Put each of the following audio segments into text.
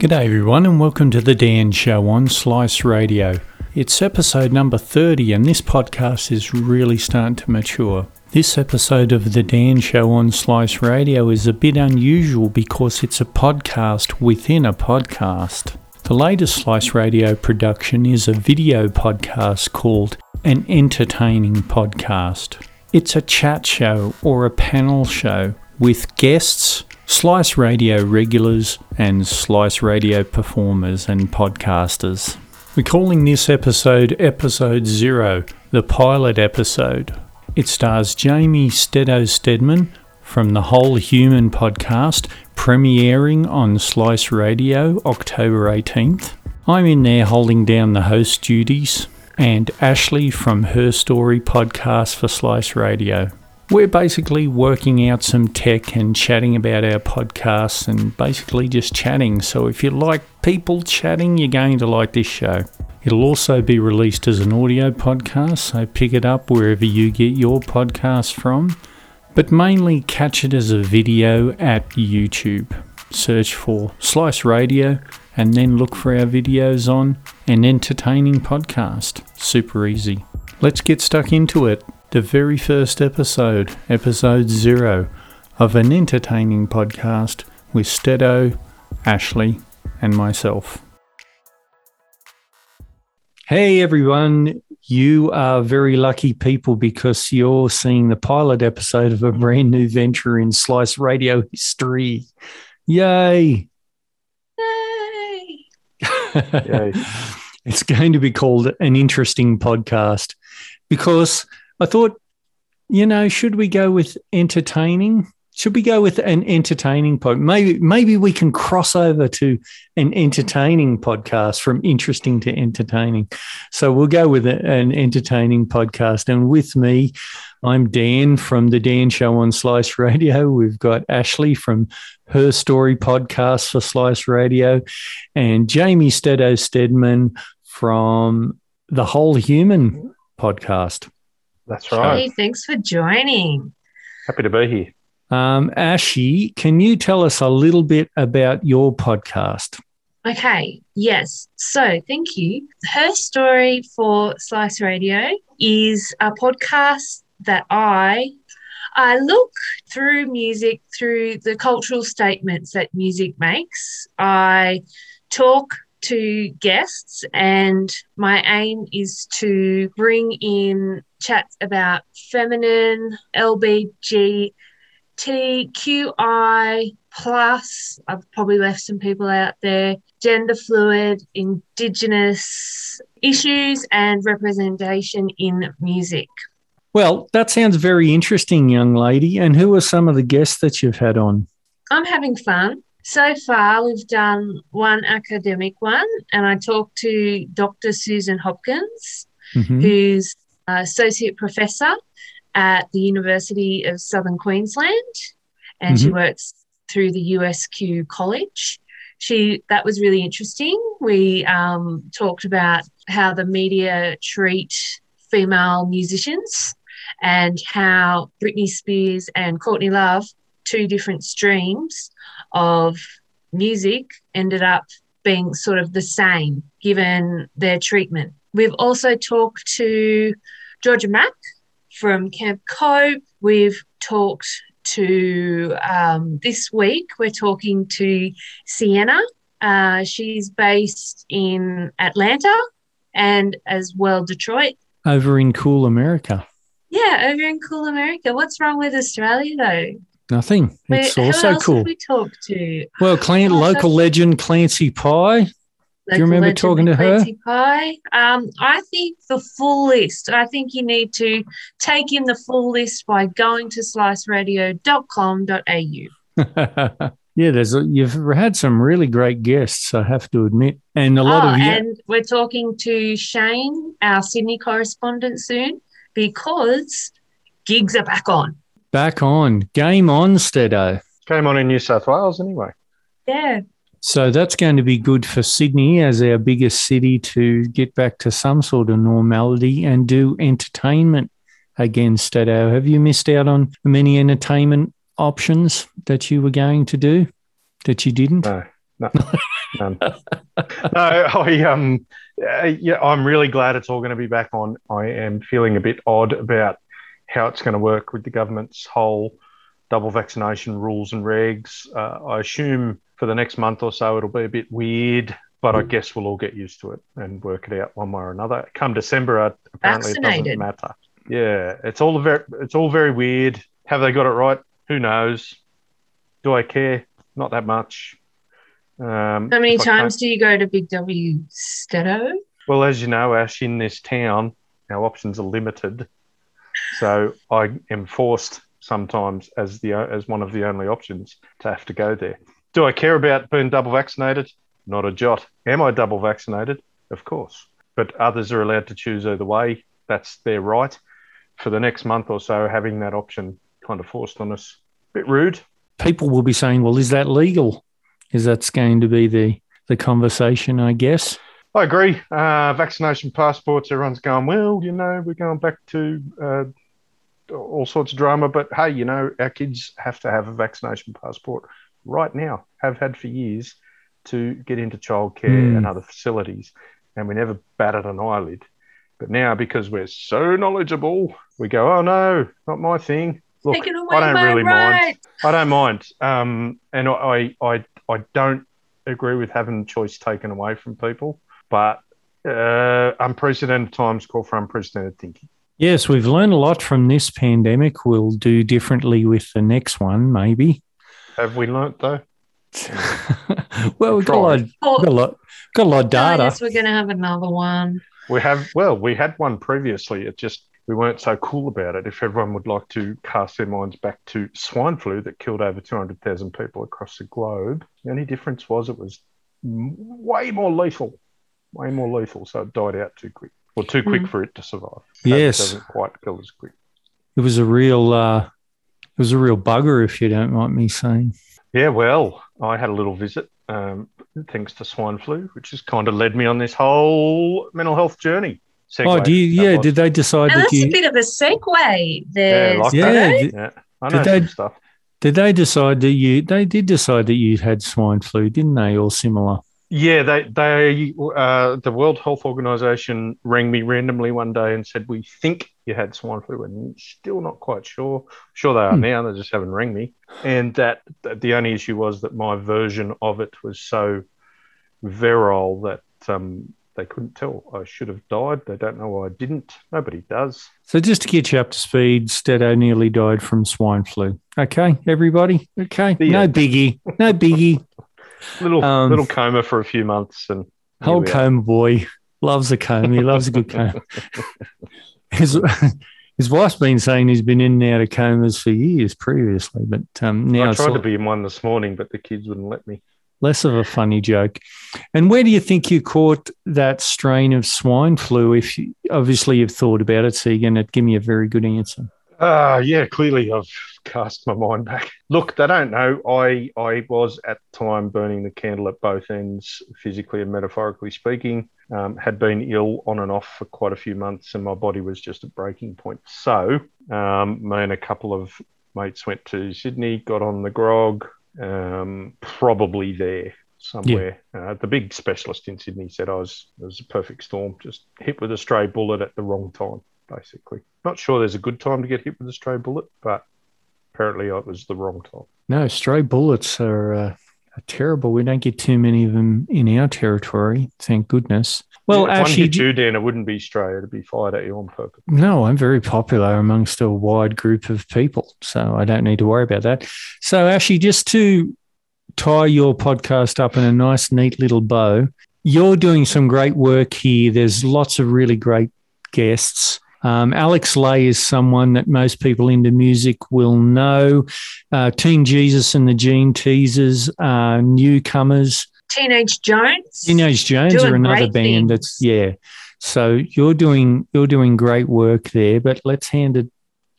G'day, everyone, and welcome to the Dan Show on Slice Radio. It's episode number 30, and this podcast is really starting to mature. This episode of the Dan Show on Slice Radio is a bit unusual because it's a podcast within a podcast. The latest Slice Radio production is a video podcast called An Entertaining Podcast. It's a chat show or a panel show with guests Slice Radio regulars and Slice Radio performers and podcasters. We're calling this episode Episode Zero, the pilot episode. It stars Jamie Stedo Stedman from the Whole Human podcast, premiering on Slice Radio October 18th. I'm in there holding down the host duties, and Ashlea from HERstory podcast for Slice Radio we're basically working out some tech and chatting about our podcasts and basically just chatting. So if you like people chatting, you're going to like this show. It'll also be released as an audio podcast, so pick it up wherever you get your podcasts from. But mainly catch it as a video at YouTube. Search for Slice Radio and then look for our videos on an entertaining podcast. Super easy. Let's get stuck into it the very first episode, episode zero, of an entertaining podcast with Stedo, Ashlea, and myself. Hey everyone, you are very lucky people because you're seeing the pilot episode of a brand new venture in Slice Radio history. Yay! Yay! Yay. it's going to be called an interesting podcast because I thought, you know, should we go with entertaining? Should we go with an entertaining pod? Maybe maybe we can cross over to an entertaining podcast from interesting to entertaining. So we'll go with an entertaining podcast. And with me, I'm Dan from the Dan Show on Slice Radio. We've got Ashlea from HERstory podcast for Slice Radio, and Jamie Stedo Stedman from the Whole Human podcast. That's right. Hey, thanks for joining. Happy to be here. Um, Ashi, can you tell us a little bit about your podcast? Okay, yes. So thank you. HERstory for Slice Radio is a podcast that I I look through music, through the cultural statements that music makes. I talk to guests, and my aim is to bring in chats about feminine, LBG, TQI plus. I've probably left some people out there. Gender fluid, Indigenous issues, and representation in music. Well, that sounds very interesting, young lady. And who are some of the guests that you've had on? I'm having fun. So far, we've done one academic one, and I talked to Dr. Susan Hopkins, mm-hmm. who's associate professor at the University of Southern Queensland, and mm-hmm. she works through the USQ College. She that was really interesting. We um, talked about how the media treat female musicians and how Britney Spears and Courtney Love, two different streams of music, ended up being sort of the same given their treatment. We've also talked to Georgia Maq from Camp Cope. We've talked to um, this week, we're talking to Sienna. Uh, she's based in Atlanta and as well Detroit. Over in cool America. Yeah, over in cool America. What's wrong with Australia though? Nothing. It's Wait, also cool. we talk to? Well, Clan- local legend Clancy Pye. Do you remember talking to her? Pie. Um, I think the full list. I think you need to take in the full list by going to sliceradio.com.au. yeah, there's a, you've had some really great guests. I have to admit, and a lot oh, of you. And we're talking to Shane, our Sydney correspondent, soon because gigs are back on. Back on, game on, Stedo. Game on in New South Wales, anyway. Yeah, so that's going to be good for Sydney as our biggest city to get back to some sort of normality and do entertainment again, Stedo. Have you missed out on many entertainment options that you were going to do that you didn't? No, No, no, I um, uh, yeah, I'm really glad it's all going to be back on. I am feeling a bit odd about how it's going to work with the government's whole double vaccination rules and regs. Uh, I assume for the next month or so it'll be a bit weird, but I guess we'll all get used to it and work it out one way or another. Come December, uh, apparently Vaccinated. it doesn't matter. Yeah, it's all very it's all very weird. Have they got it right? Who knows? Do I care? Not that much. Um, How many times do you go to Big W Stedo? Well, as you know, Ash, in this town, our options are limited. So I am forced sometimes as the as one of the only options to have to go there. Do I care about being double vaccinated? Not a jot. Am I double vaccinated? Of course. But others are allowed to choose either way. That's their right. For the next month or so, having that option kind of forced on us, a bit rude. People will be saying, "Well, is that legal?" Is that's going to be the the conversation? I guess. I agree. Uh, vaccination passports. Everyone's going. Well, you know, we're going back to uh, all sorts of drama. But hey, you know, our kids have to have a vaccination passport right now. Have had for years to get into childcare mm. and other facilities, and we never batted an eyelid. But now, because we're so knowledgeable, we go, "Oh no, not my thing." Look, I don't really right. mind. I don't mind. Um, and I, I, I don't agree with having choice taken away from people, but uh, unprecedented times call for unprecedented thinking. Yes, we've learned a lot from this pandemic. We'll do differently with the next one, maybe. Have we learnt though? well, we've got a, lot, got a lot, got a lot of data. Yes, we're going to have another one. We have. Well, we had one previously. It just we weren't so cool about it. If everyone would like to cast their minds back to swine flu that killed over 200,000 people across the globe, the only difference was it was way more lethal, way more lethal. So it died out too quick, or too quick mm. for it to survive. Yes, it doesn't quite kill as quick. It was a real, uh, it was a real bugger, if you don't mind me saying. Yeah, well, I had a little visit um, thanks to swine flu, which has kind of led me on this whole mental health journey segue. Oh, do you, yeah? Did they decide that that's you, a bit of a segue there? Yeah, like yeah, did, yeah. I know did they, stuff. Did they decide that you? They did decide that you had swine flu, didn't they? Or similar? Yeah, they they uh, the World Health Organization rang me randomly one day and said we think you had swine flu, and still not quite sure. Sure they are hmm. now. They just haven't rang me, and that, that the only issue was that my version of it was so virile that um, they couldn't tell. I should have died. They don't know why I didn't. Nobody does. So just to get you up to speed, Stedo nearly died from swine flu. Okay, everybody. Okay, no biggie. No biggie. little um, little coma for a few months and whole coma boy loves a coma. He loves a good coma. his, his wife's been saying he's been in and out of comas for years previously, but um, now I tried to be in one this morning, but the kids wouldn't let me less of a funny joke. And where do you think you caught that strain of swine flu? If you, obviously you've thought about it, so you're going to give me a very good answer. Uh, yeah, clearly I've cast my mind back. Look, they don't know. I I was at the time burning the candle at both ends, physically and metaphorically speaking. Um, had been ill on and off for quite a few months, and my body was just at breaking point. So, um, me and a couple of mates went to Sydney, got on the grog, um, probably there somewhere. Yeah. Uh, the big specialist in Sydney said I was it was a perfect storm, just hit with a stray bullet at the wrong time, basically. Not sure there's a good time to get hit with a stray bullet, but apparently it was the wrong time. No, stray bullets are, uh, are terrible. We don't get too many of them in our territory, thank goodness. Well, yeah, actually, one hit you, Dan, it wouldn't be stray; it'd be fired at you on purpose. No, I'm very popular amongst a wide group of people, so I don't need to worry about that. So, actually, just to tie your podcast up in a nice, neat little bow, you're doing some great work here. There's lots of really great guests. Um, Alex Lahey is someone that most people into music will know. Uh, Teen Jesus and the Jean Teasers are newcomers. Teenage Joans. Teenage Joans are another band things. that's yeah. So you're doing you're doing great work there, but let's hand it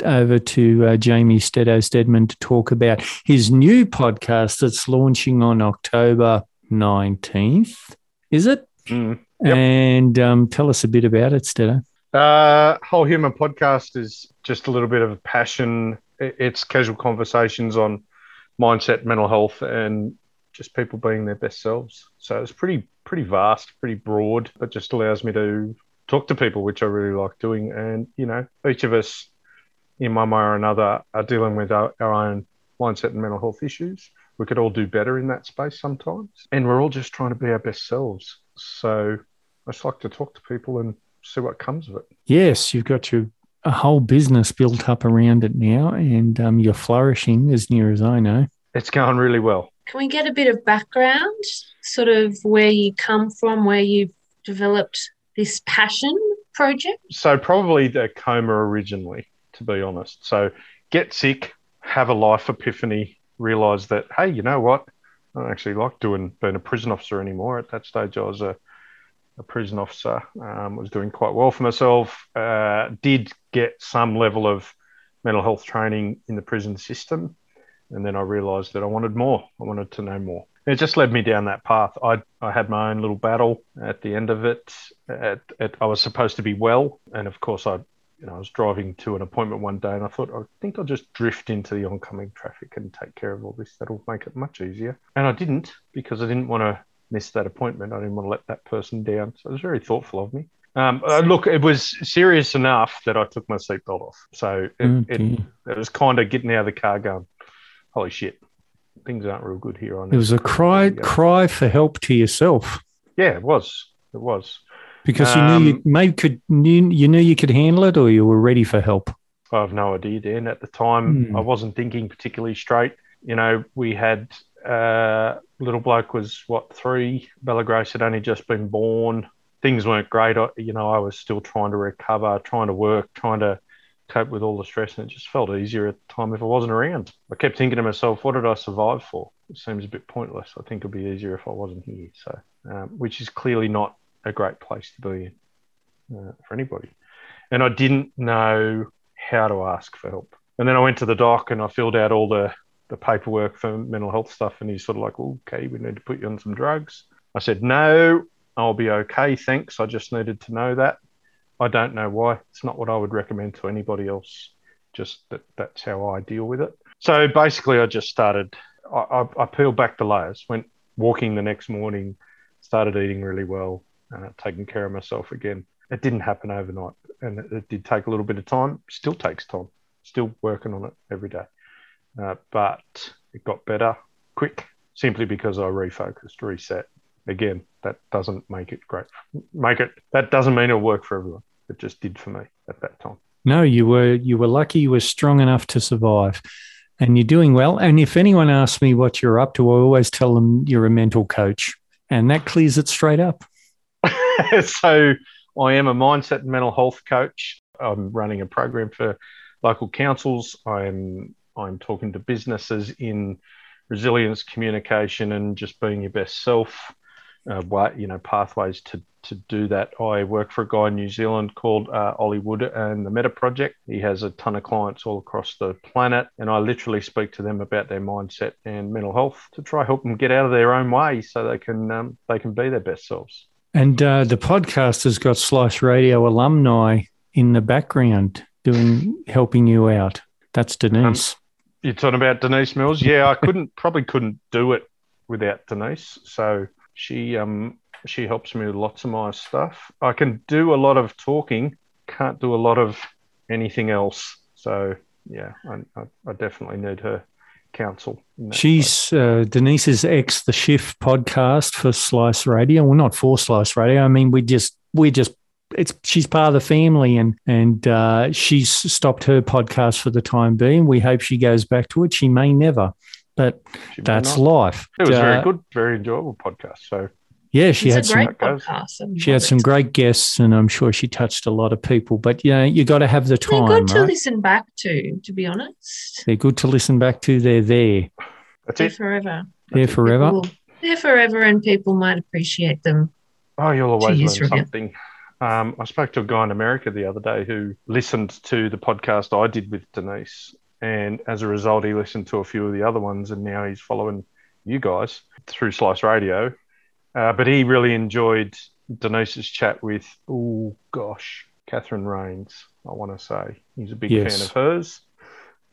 over to uh, Jamie Stedo Stedman to talk about his new podcast that's launching on October 19th. Is it? Mm, yep. And um, tell us a bit about it, Stedo. Uh, Whole Human Podcast is just a little bit of a passion. It's casual conversations on mindset, mental health, and just people being their best selves. So it's pretty pretty vast, pretty broad, but just allows me to talk to people, which I really like doing. And you know, each of us, in one way or another, are dealing with our, our own mindset and mental health issues. We could all do better in that space sometimes, and we're all just trying to be our best selves. So I just like to talk to people and see what comes of it. Yes, you've got your a whole business built up around it now, and um, you're flourishing as near as I know. It's going really well. Can we get a bit of background, sort of where you come from, where you've developed this passion project? So, probably the coma originally, to be honest. So, get sick, have a life epiphany, realize that, hey, you know what? I don't actually like doing being a prison officer anymore. At that stage, I was a, a prison officer, um, was doing quite well for myself, uh, did get some level of mental health training in the prison system. And then I realized that I wanted more. I wanted to know more. It just led me down that path. I, I had my own little battle at the end of it. At, at, I was supposed to be well. And of course, I, you know, I was driving to an appointment one day and I thought, I think I'll just drift into the oncoming traffic and take care of all this. That'll make it much easier. And I didn't because I didn't want to miss that appointment. I didn't want to let that person down. So it was very thoughtful of me. Um, uh, look, it was serious enough that I took my seatbelt off. So it, okay. it, it was kind of getting out of the car going, holy shit, things aren't real good here. On it was a cry, cry for help to yourself. Yeah, it was. It was because you um, knew you um, maybe could you, you knew you could handle it, or you were ready for help. I have no idea, Dan. At the time, mm. I wasn't thinking particularly straight. You know, we had uh, little bloke was what three. Bella Grace had only just been born. Things weren't great. I, you know, I was still trying to recover, trying to work, trying to cope with all the stress, and it just felt easier at the time if I wasn't around. I kept thinking to myself, what did I survive for? It seems a bit pointless. I think it'd be easier if I wasn't here. So, um, which is clearly not a great place to be uh, for anybody. And I didn't know how to ask for help. And then I went to the doc and I filled out all the, the paperwork for mental health stuff. And he's sort of like, okay, we need to put you on some drugs. I said, no, I'll be okay. Thanks. I just needed to know that. I don't know why. It's not what I would recommend to anybody else. Just that that's how I deal with it. So basically, I just started. I, I, I peeled back the layers. Went walking the next morning. Started eating really well. Uh, taking care of myself again. It didn't happen overnight, and it, it, did take a little bit of time. Still takes time. Still working on it every day. Uh, but it got better quick simply because I refocused, reset. Again, that doesn't make it great. Make it that doesn't mean it'll work for everyone it just did for me at that time. No, you were you were lucky. You were strong enough to survive, and you're doing well. And if anyone asks me what you're up to, I always tell them you're a mental coach, and that clears it straight up. so I am a mindset and mental health coach. I'm running a program for local councils. I'm I'm talking to businesses in resilience, communication, and just being your best self. Uh, what you know, pathways to to do that. I work for a guy in New Zealand called uh, Ollie Wood and the Meta Project. He has a ton of clients all across the planet, and I literally speak to them about their mindset and mental health to try help them get out of their own way so they can um, they can be their best selves. And uh, the podcast has got Slice Radio alumni in the background doing helping you out. That's Denise. Um, you're talking about Denise Mills? Yeah, I couldn't probably couldn't do it without Denise. So she um she helps me with lots of my stuff. I can do a lot of talking, can't do a lot of anything else. So yeah, I, I definitely need her counsel. She's uh, Denise's ex the Shift podcast for Slice Radio. Well, not for Slice Radio. I mean, we just we just it's she's part of the family and and uh, she's stopped her podcast for the time being. We hope she goes back to it. She may never, but that's not. life. It was uh, very good, very enjoyable podcast. So yeah, she it's had some. She had some great guests, and I'm sure she touched a lot of people. But yeah, you got to have the time. They're good right? to listen back to. To be honest, they're good to listen back to. They're there. That's they're it. forever. They're forever. People, they're forever, and people might appreciate them. Oh, you'll always learn something. Um, I spoke to a guy in America the other day who listened to the podcast I did with Denise, and as a result, he listened to a few of the other ones, and now he's following you guys through Slice Radio uh, but he really enjoyed Denise's chat with, oh gosh, Catherine Rains, I want to say. He's a big yes. fan of hers.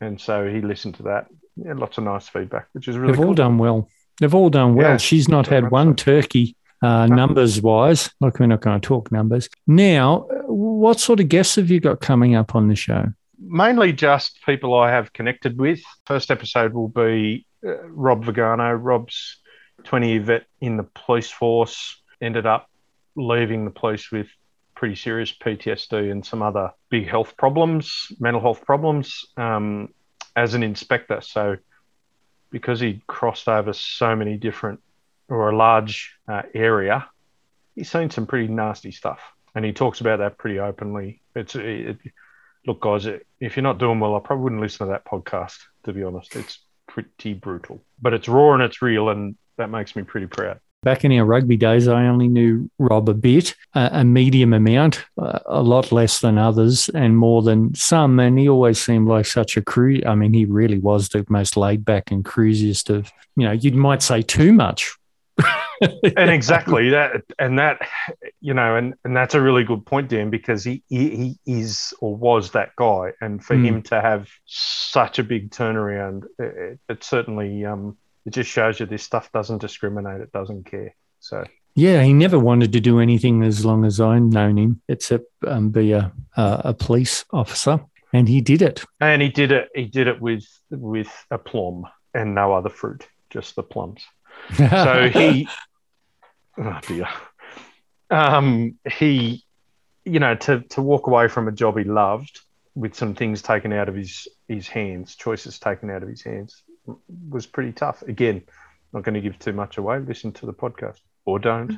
And so he listened to that. Yeah, lots of nice feedback, which is really They've cool. all done well. They've all done well. Yeah, She's not had one so. turkey uh, numbers wise. Look, we're not going to talk numbers. Now, what sort of guests have you got coming up on the show? Mainly just people I have connected with. First episode will be uh, Rob Vigano. Rob's 20 year vet in the police force, ended up leaving the police with pretty serious PTSD and some other big health problems, mental health problems, um, as an inspector. So, because he crossed over so many different or a large uh, area, he's seen some pretty nasty stuff, and he talks about that pretty openly. It's it, look, guys, if you're not doing well, I probably wouldn't listen to that podcast. To be honest, it's pretty brutal, but it's raw and it's real, and that makes me pretty proud. Back in our rugby days, I only knew Rob a bit, a medium amount, a lot less than others and more than some. And he always seemed like such a crew. I mean, he really was the most laid back and cruisiest of, you know, you might say too much and exactly that, and that, you know, and and that's a really good point, Dan, because he he, he is or was that guy, and for mm. him to have such a big turnaround, it, it certainly um, it just shows you this stuff doesn't discriminate, it doesn't care. So yeah, he never wanted to do anything as long as I've known him, except um, be a, a, a police officer, and he did it. And he did it. He did it with with a plum and no other fruit, just the plums. so he oh dear. Um, he, you know, to to walk away from a job he loved with some things taken out of his his hands, choices taken out of his hands, was pretty tough. Again, not going to give too much away. Listen to the podcast or don't.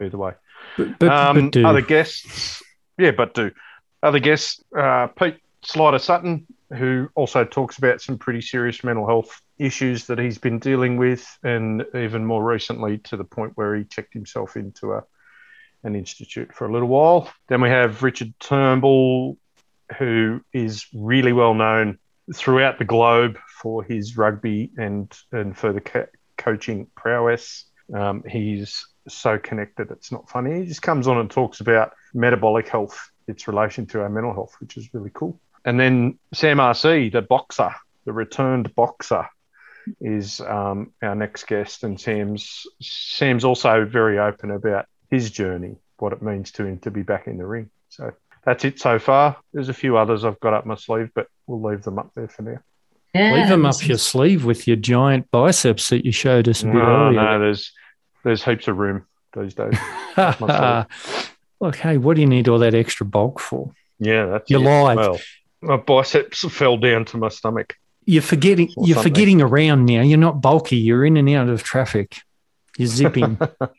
Either way. But, but, um, but other guests, yeah, but do other guests. Uh, Pete Slider Sutton, who also talks about some pretty serious mental health issues that he's been dealing with, and even more recently to the point where he checked himself into a an institute for a little while. Then we have Richard Turnbull, who is really well known throughout the globe for his rugby and and further co- coaching prowess. Um, he's so connected, it's not funny. He just comes on and talks about metabolic health, its relation to our mental health, which is really cool. And then Sam RC, the boxer, the returned boxer, is um, our next guest, and Sam's Sam's also very open about his journey, what it means to him to be back in the ring. So that's it so far. There's a few others I've got up my sleeve, but we'll leave them up there for now. Yeah, leave them up your sleeve with your giant biceps that you showed us no, earlier. No, there's there's heaps of room these days. Look, hey, what do you need all that extra bulk for? Yeah, that's you're live. Well, my biceps fell down to my stomach. You're forgetting. You're something. forgetting around now. You're not bulky. You're in and out of traffic. You're zipping.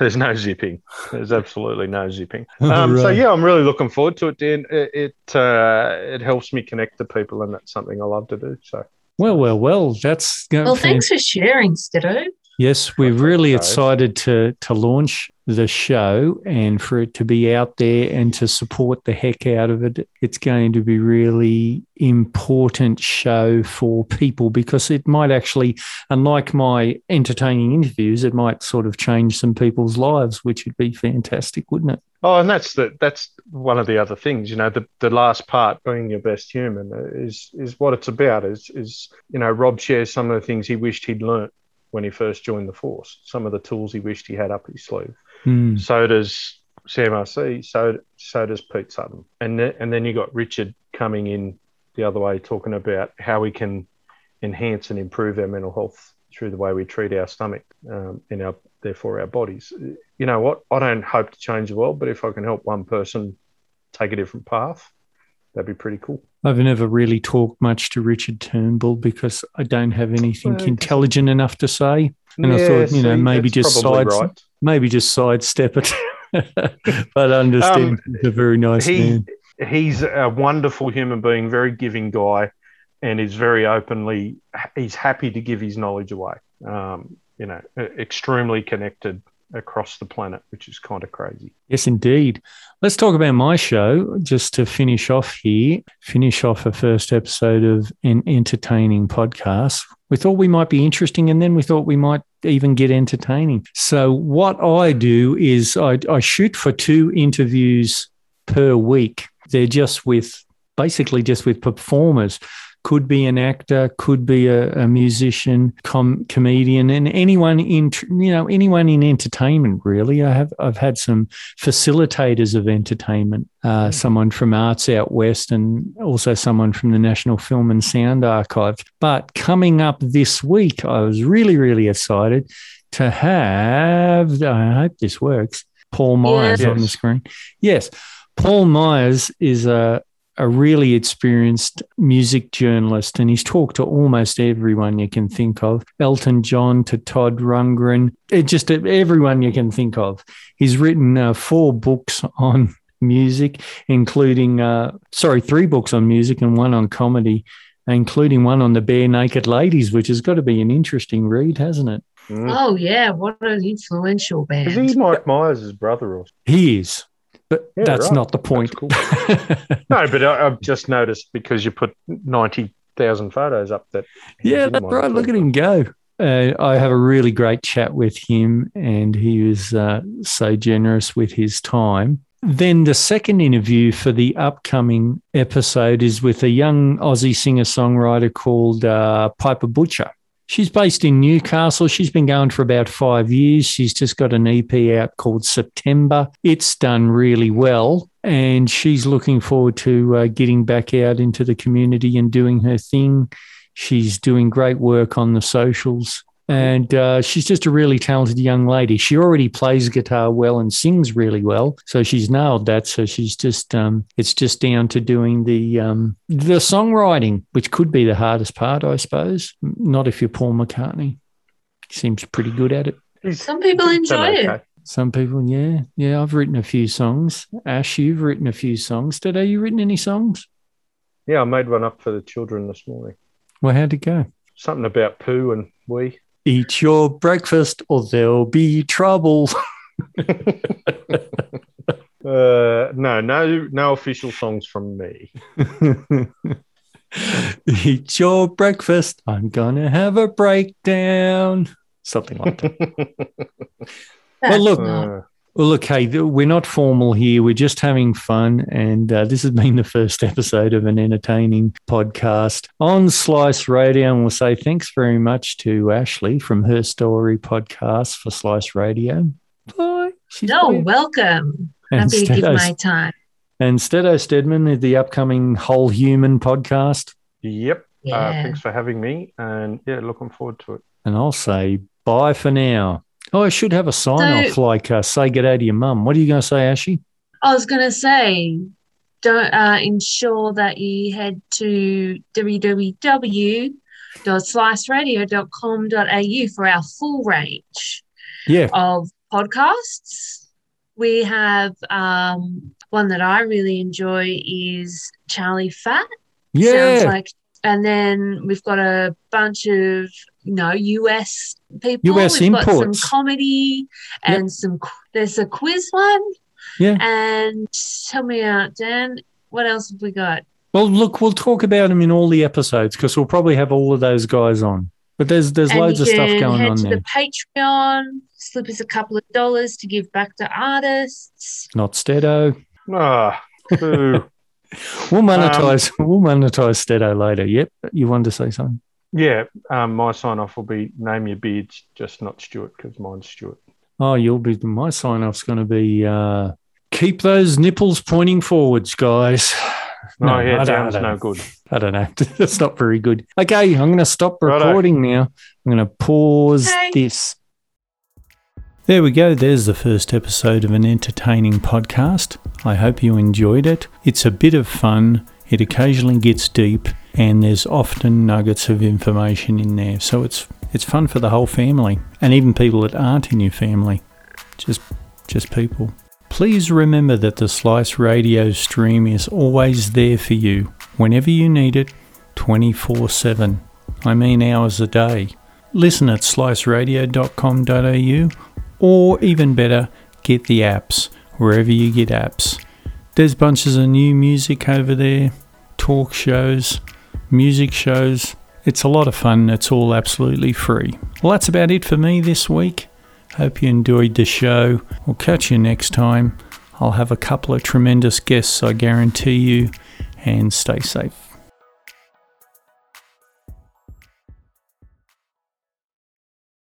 There's no zipping. There's absolutely no zipping. Um, right. So yeah, I'm really looking forward to it, Dan. It it, uh, it helps me connect to people, and that's something I love to do. So well, well, well. That's well. Thanks for sharing, Stedo. Yes, we're really excited to to launch the show and for it to be out there and to support the heck out of it. It's going to be really important show for people because it might actually, unlike my entertaining interviews, it might sort of change some people's lives, which would be fantastic, wouldn't it? Oh, and that's the that's one of the other things. You know, the the last part, being your best human, is is what it's about. Is is you know, Rob shares some of the things he wished he'd learnt when he first joined the force. Some of the tools he wished he had up his sleeve. Mm. So does Sam RC. So so does Pete Sutton. And then, and then you got Richard coming in the other way, talking about how we can enhance and improve our mental health through the way we treat our stomach um, and our therefore our bodies. You know what? I don't hope to change the world, but if I can help one person take a different path, that'd be pretty cool. I've never really talked much to Richard Turnbull because I don't have anything well, intelligent enough to say. And yeah, I thought, you know, maybe just side, right. maybe just sidestep it. but I understand um, he's a very nice he, man. He's a wonderful human being, very giving guy, and is very openly. He's happy to give his knowledge away. Um, you know, extremely connected across the planet, which is kind of crazy. Yes, indeed. Let's talk about my show just to finish off here, finish off a first episode of an entertaining podcast. We thought we might be interesting and then we thought we might even get entertaining. So, what I do is I, I shoot for two interviews per week. They're just with basically just with performers could be an actor, could be a, a musician, com- comedian, and anyone in you know anyone in entertainment. Really, I have I've had some facilitators of entertainment. Uh, mm. Someone from Arts Out West, and also someone from the National Film and Sound Archive. But coming up this week, I was really really excited to have. I hope this works. Paul Myers yes. on the screen. Yes, Paul Myers is a a really experienced music journalist, and he's talked to almost everyone you can think of Elton John to Todd Rundgren, eh, just everyone you can think of. He's written uh, four books on music, including, uh, sorry, three books on music and one on comedy, including one on the Barenaked Ladies, which has got to be an interesting read, hasn't it? Mm. Oh, yeah. What an influential band. Is he Mike Myers' brother? Or? He is. But yeah, that's right. not the point. Cool. no, but I, have just noticed because you put 90,000 photos up that. Yeah, that's right. Look at him go. Uh, I have a really great chat with him, and he was uh, so generous with his time. Then the second interview for the upcoming episode is with a young Aussie singer songwriter called uh, Piper Butcher. She's based in Newcastle. She's been going for about five years. She's just got an EP out called September. It's done really well. And she's looking forward to uh, getting back out into the community and doing her thing. She's doing great work on the socials and uh, she's just a really talented young lady. She already plays guitar well and sings really well, so she's nailed that. So she's just um, it's just down to doing the um, the songwriting, which could be the hardest part, I suppose. Not if you're Paul McCartney. Seems pretty good at it. Some people enjoy it. Some people, yeah, yeah. I've written a few songs. Ash, you've written a few songs. Did Today, you written any songs? Yeah, I made one up for the children this morning. Well, how'd it go? Something about poo and wee. Eat your breakfast or there'll be trouble. Uh, no, no, no official songs from me. Eat your breakfast. I'm gonna have a breakdown. Something like that. well, look, uh, well, look, hey, we're not formal here. We're just having fun. And uh, this has been the first episode of an entertaining podcast on Slice Radio. And we'll say thanks very much to Ashlea from HERstory podcast for Slice Radio. Bye. She's no, welcome. And Happy to give my time. And Stedo Stedman, the upcoming Whole Human podcast. Yep. Uh, yeah. Uh, thanks for having me. And yeah, looking forward to it. And I'll say bye for now. Oh, I should have a sign so, off like uh, say get out to your mum. What are you going to say, Ashy? I was going to say, don't uh, ensure that you head to www.sliceradio.com.au for our full range yeah. of podcasts. We have um, one that I really enjoy is Charlie Fat. Yeah. Sounds like and then we've got a bunch of you know US people. US we've imports. got some comedy and yep. some. There's a quiz one. Yeah. And tell me out, Dan. What else have we got? Well, look, we'll talk about them in all the episodes because we'll probably have all of those guys on. But there's there's and loads of stuff going head on to there. The Patreon, slip us a couple of dollars to give back to artists. Not Stedo. Ah, we'll monetize. Um, we'll monetize Stedo later. Yep. You wanted to say something? Yeah. Um, my sign off will be name your beards, just not Stuart, because mine's Stuart. Oh, you'll be. My sign off's going to be uh, keep those nipples pointing forwards, guys. No, oh, yeah, sounds no good. I don't know. That's not very good. Okay, I'm going to stop recording Righto. now. I'm going to pause hey. this. There we go. There's the first episode of an entertaining podcast. I hope you enjoyed it. It's a bit of fun. It occasionally gets deep, and there's often nuggets of information in there. So it's it's fun for the whole family, and even people that aren't in your family, just just people. Please remember that the Slice Radio stream is always there for you whenever you need it, 24 7. I mean hours a day. Listen at sliceradio.com.au or even better, get the apps wherever you get apps. There's bunches of new music over there, talk shows, music shows. It's a lot of fun. It's all absolutely free. Well, that's about it for me this week. Hope you enjoyed the show. We'll catch you next time. I'll have a couple of tremendous guests, I guarantee you, and stay safe.